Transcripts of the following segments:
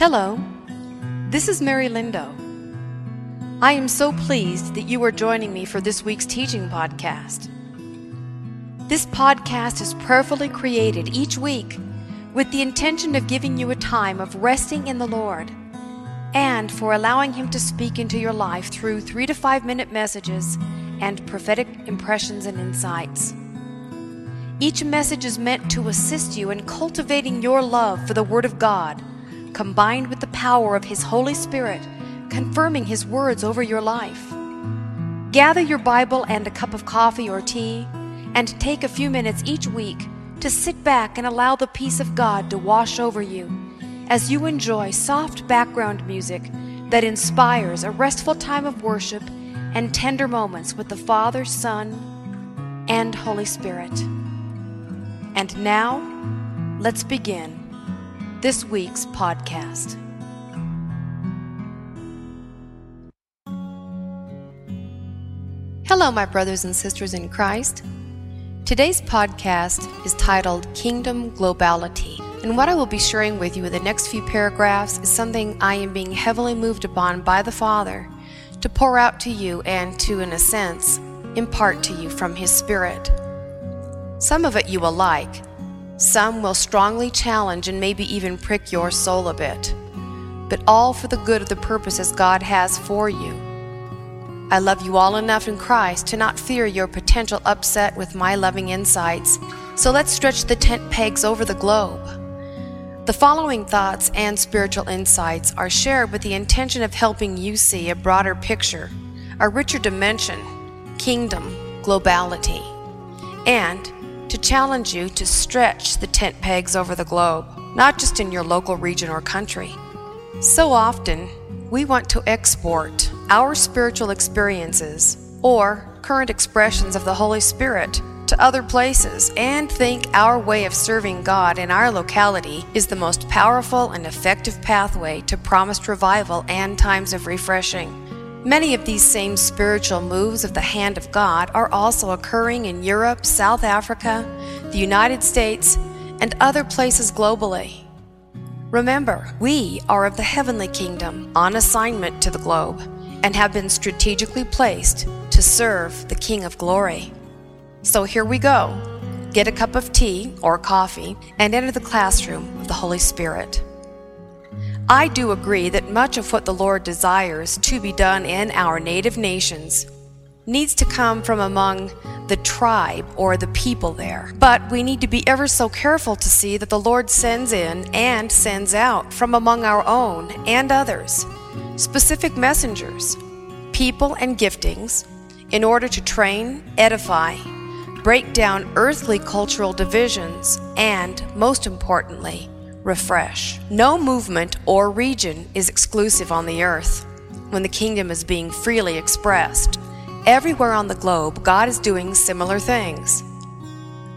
Hello, this is Mary Lindo. I am so pleased that you are joining me for this week's teaching podcast. This podcast is prayerfully created each week with the intention of giving you a time of resting in the Lord and for allowing Him to speak into your life through three to five minute messages and prophetic impressions and insights. Each message is meant to assist you in cultivating your love for the Word of God, combined with the power of His Holy Spirit, confirming His words over your life. Gather your Bible and a cup of coffee or tea, and take a few minutes each week to sit back and allow the peace of God to wash over you as you enjoy soft background music that inspires a restful time of worship and tender moments with the Father, Son, and Holy Spirit. And now, let's begin this week's podcast. Hello, my brothers and sisters in Christ. Today's podcast is titled Kingdom Globality. And what I will be sharing with you in the next few paragraphs is something I am being heavily moved upon by the Father to pour out to you and to, in a sense, impart to you from His Spirit. Some of it you will like, some will strongly challenge and maybe even prick your soul a bit, but all for the good of the purposes God has for you. I love you all enough in Christ to not fear your potential upset with my loving insights, so let's stretch the tent pegs over the globe. The following thoughts and spiritual insights are shared with the intention of helping you see a broader picture, a richer dimension, kingdom, globality, and to challenge you to stretch the tent pegs over the globe, not just in your local region or country. So often, we want to export our spiritual experiences or current expressions of the Holy Spirit to other places and think our way of serving God in our locality is the most powerful and effective pathway to promised revival and times of refreshing. Many of these same spiritual moves of the hand of God are also occurring in Europe, South Africa, the United States, and other places globally. Remember, we are of the heavenly kingdom on assignment to the globe and have been strategically placed to serve the King of Glory. So here we go. Get a cup of tea or coffee and enter the classroom of the Holy Spirit. I do agree that much of what the Lord desires to be done in our native nations needs to come from among the tribe or the people there. But we need to be ever so careful to see that the Lord sends in and sends out from among our own and others specific messengers, people, and giftings in order to train, edify, break down earthly cultural divisions, and, most importantly, refresh. No movement or region is exclusive on the earth when the kingdom is being freely expressed. Everywhere on the globe, God is doing similar things.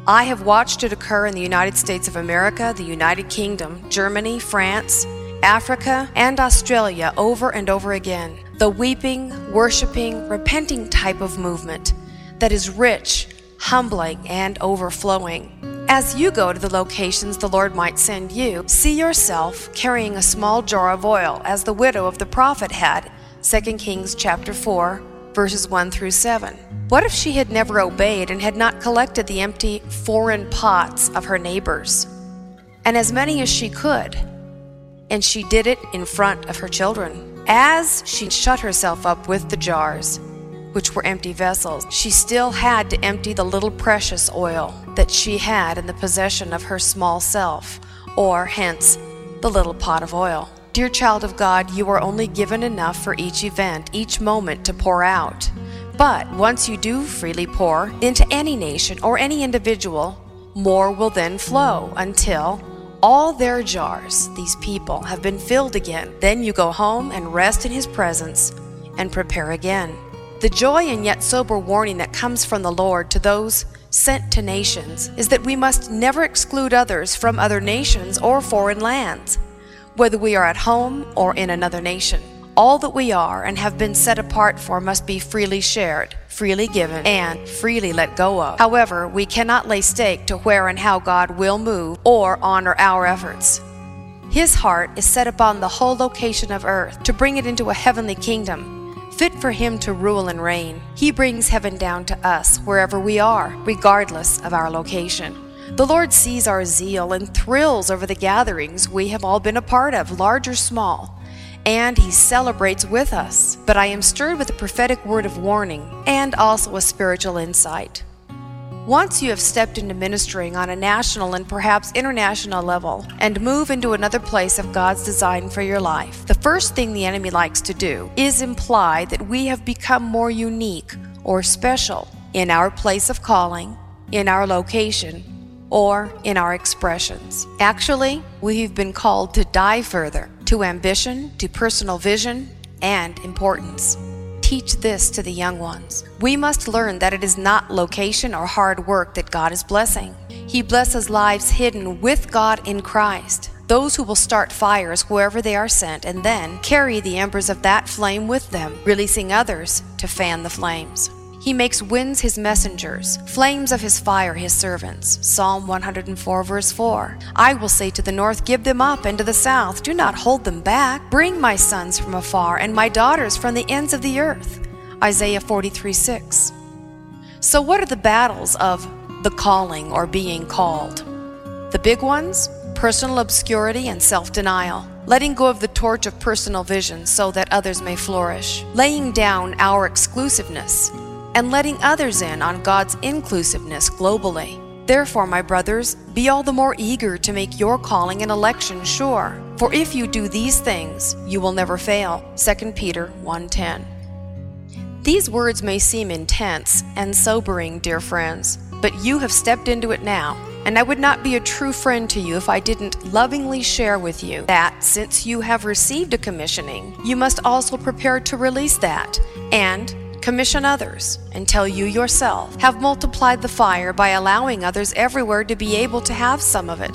I have watched it occur in the United States of America, the United Kingdom, Germany, France, Africa, and Australia over and over again. The weeping, worshiping, repenting type of movement that is rich, humbling, and overflowing. As you go to the locations the Lord might send you, see yourself carrying a small jar of oil, as the widow of the prophet had, 2 Kings chapter 4, verses 1 through 7. What if she had never obeyed and had not collected the empty foreign pots of her neighbors? And as many as she could. And she did it in front of her children. As she shut herself up with the jars, which were empty vessels, she still had to empty the little precious oil that she had in the possession of her small self, or hence, the little pot of oil. Dear child of God, you are only given enough for each event, each moment to pour out. But once you do freely pour into any nation or any individual, more will then flow until all their jars, these people, have been filled again. Then you go home and rest in His presence and prepare again. The joy and yet sober warning that comes from the Lord to those sent to nations is that we must never exclude others from other nations or foreign lands, whether we are at home or in another nation. All that we are and have been set apart for must be freely shared, freely given, and freely let go of. However, we cannot lay stake to where and how God will move or honor our efforts. His heart is set upon the whole location of earth to bring it into a heavenly kingdom, fit for Him to rule and reign. He brings heaven down to us wherever we are, regardless of our location. The Lord sees our zeal and thrills over the gatherings we have all been a part of, large or small, and He celebrates with us. But I am stirred with a prophetic word of warning and also a spiritual insight. Once you have stepped into ministering on a national and perhaps international level and move into another place of God's design for your life, the first thing the enemy likes to do is imply that we have become more unique or special in our place of calling, in our location, or in our expressions. Actually, we've been called to die further to ambition, to personal vision, and importance teach this to the young ones. We must learn that it is not location or hard work that God is blessing. He blesses lives hidden with God in Christ. Those who will start fires wherever they are sent and then carry the embers of that flame with them, releasing others to fan the flames. He makes winds his messengers, flames of his fire his servants. Psalm 104, verse 4. I will say to the north, Give them up, and to the south, Do not hold them back. Bring my sons from afar, and my daughters from the ends of the earth. Isaiah 43, 6. So, what are the battles of the calling or being called? The big ones personal obscurity and self denial letting go of the torch of personal vision so that others may flourish, laying down our exclusiveness, and letting others in on God's inclusiveness globally. Therefore, my brothers, be all the more eager to make your calling and election sure. For if you do these things, you will never fail. 2 Peter 1:10. These words may seem intense and sobering, dear friends, but you have stepped into it now. And I would not be a true friend to you if I didn't lovingly share with you that since you have received a commissioning, you must also prepare to release that and Commission others until you yourself have multiplied the fire by allowing others everywhere to be able to have some of it,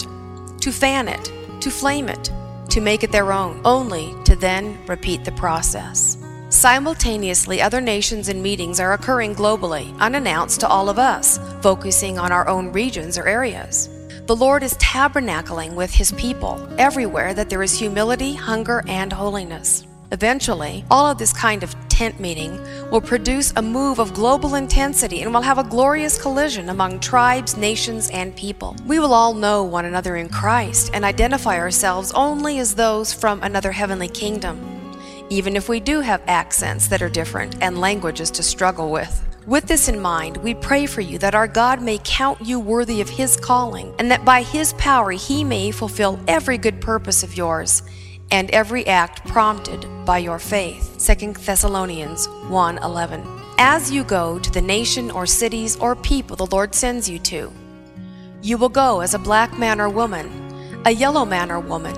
to fan it, to flame it, to make it their own, only to then repeat the process. Simultaneously, other nations and meetings are occurring globally, unannounced to all of us, focusing on our own regions or areas. The Lord is tabernacling with His people everywhere that there is humility, hunger, and holiness. Eventually, all of this kind of tent meeting will produce a move of global intensity and will have a glorious collision among tribes, nations, and people. We will all know one another in Christ and identify ourselves only as those from another heavenly kingdom, even if we do have accents that are different and languages to struggle with. With this in mind, we pray for you that our God may count you worthy of His calling, and that by His power He may fulfill every good purpose of yours and every act prompted by your faith. 2 Thessalonians 1:11. As you go to the nation or cities or people the Lord sends you to, you will go as a black man or woman, a yellow man or woman,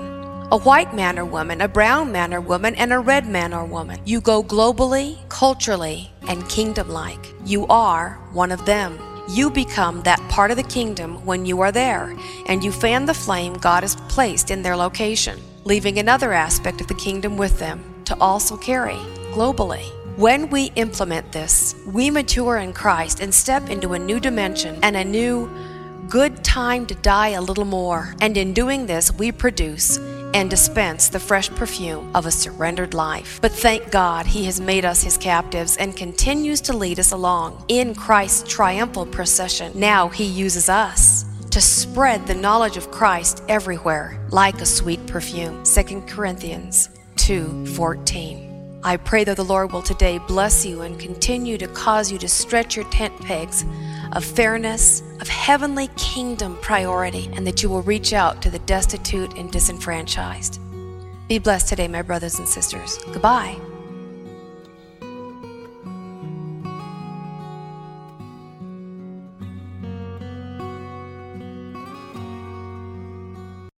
a white man or woman, a brown man or woman, and a red man or woman. You go globally, culturally, and kingdom like. You are one of them. You become that part of the kingdom when you are there, and you fan the flame God has placed in their location leaving another aspect of the kingdom with them to also carry globally. When we implement this, we mature in Christ and step into a new dimension and a new good time to die a little more. And in doing this, we produce and dispense the fresh perfume of a surrendered life. But thank God He has made us His captives and continues to lead us along in Christ's triumphal procession. Now He uses us to spread the knowledge of Christ everywhere like a sweet perfume. 2 Corinthians 2:14. I pray that the Lord will today bless you and continue to cause you to stretch your tent pegs of fairness, of heavenly kingdom priority, and that you will reach out to the destitute and disenfranchised. Be blessed today, my brothers and sisters. Goodbye.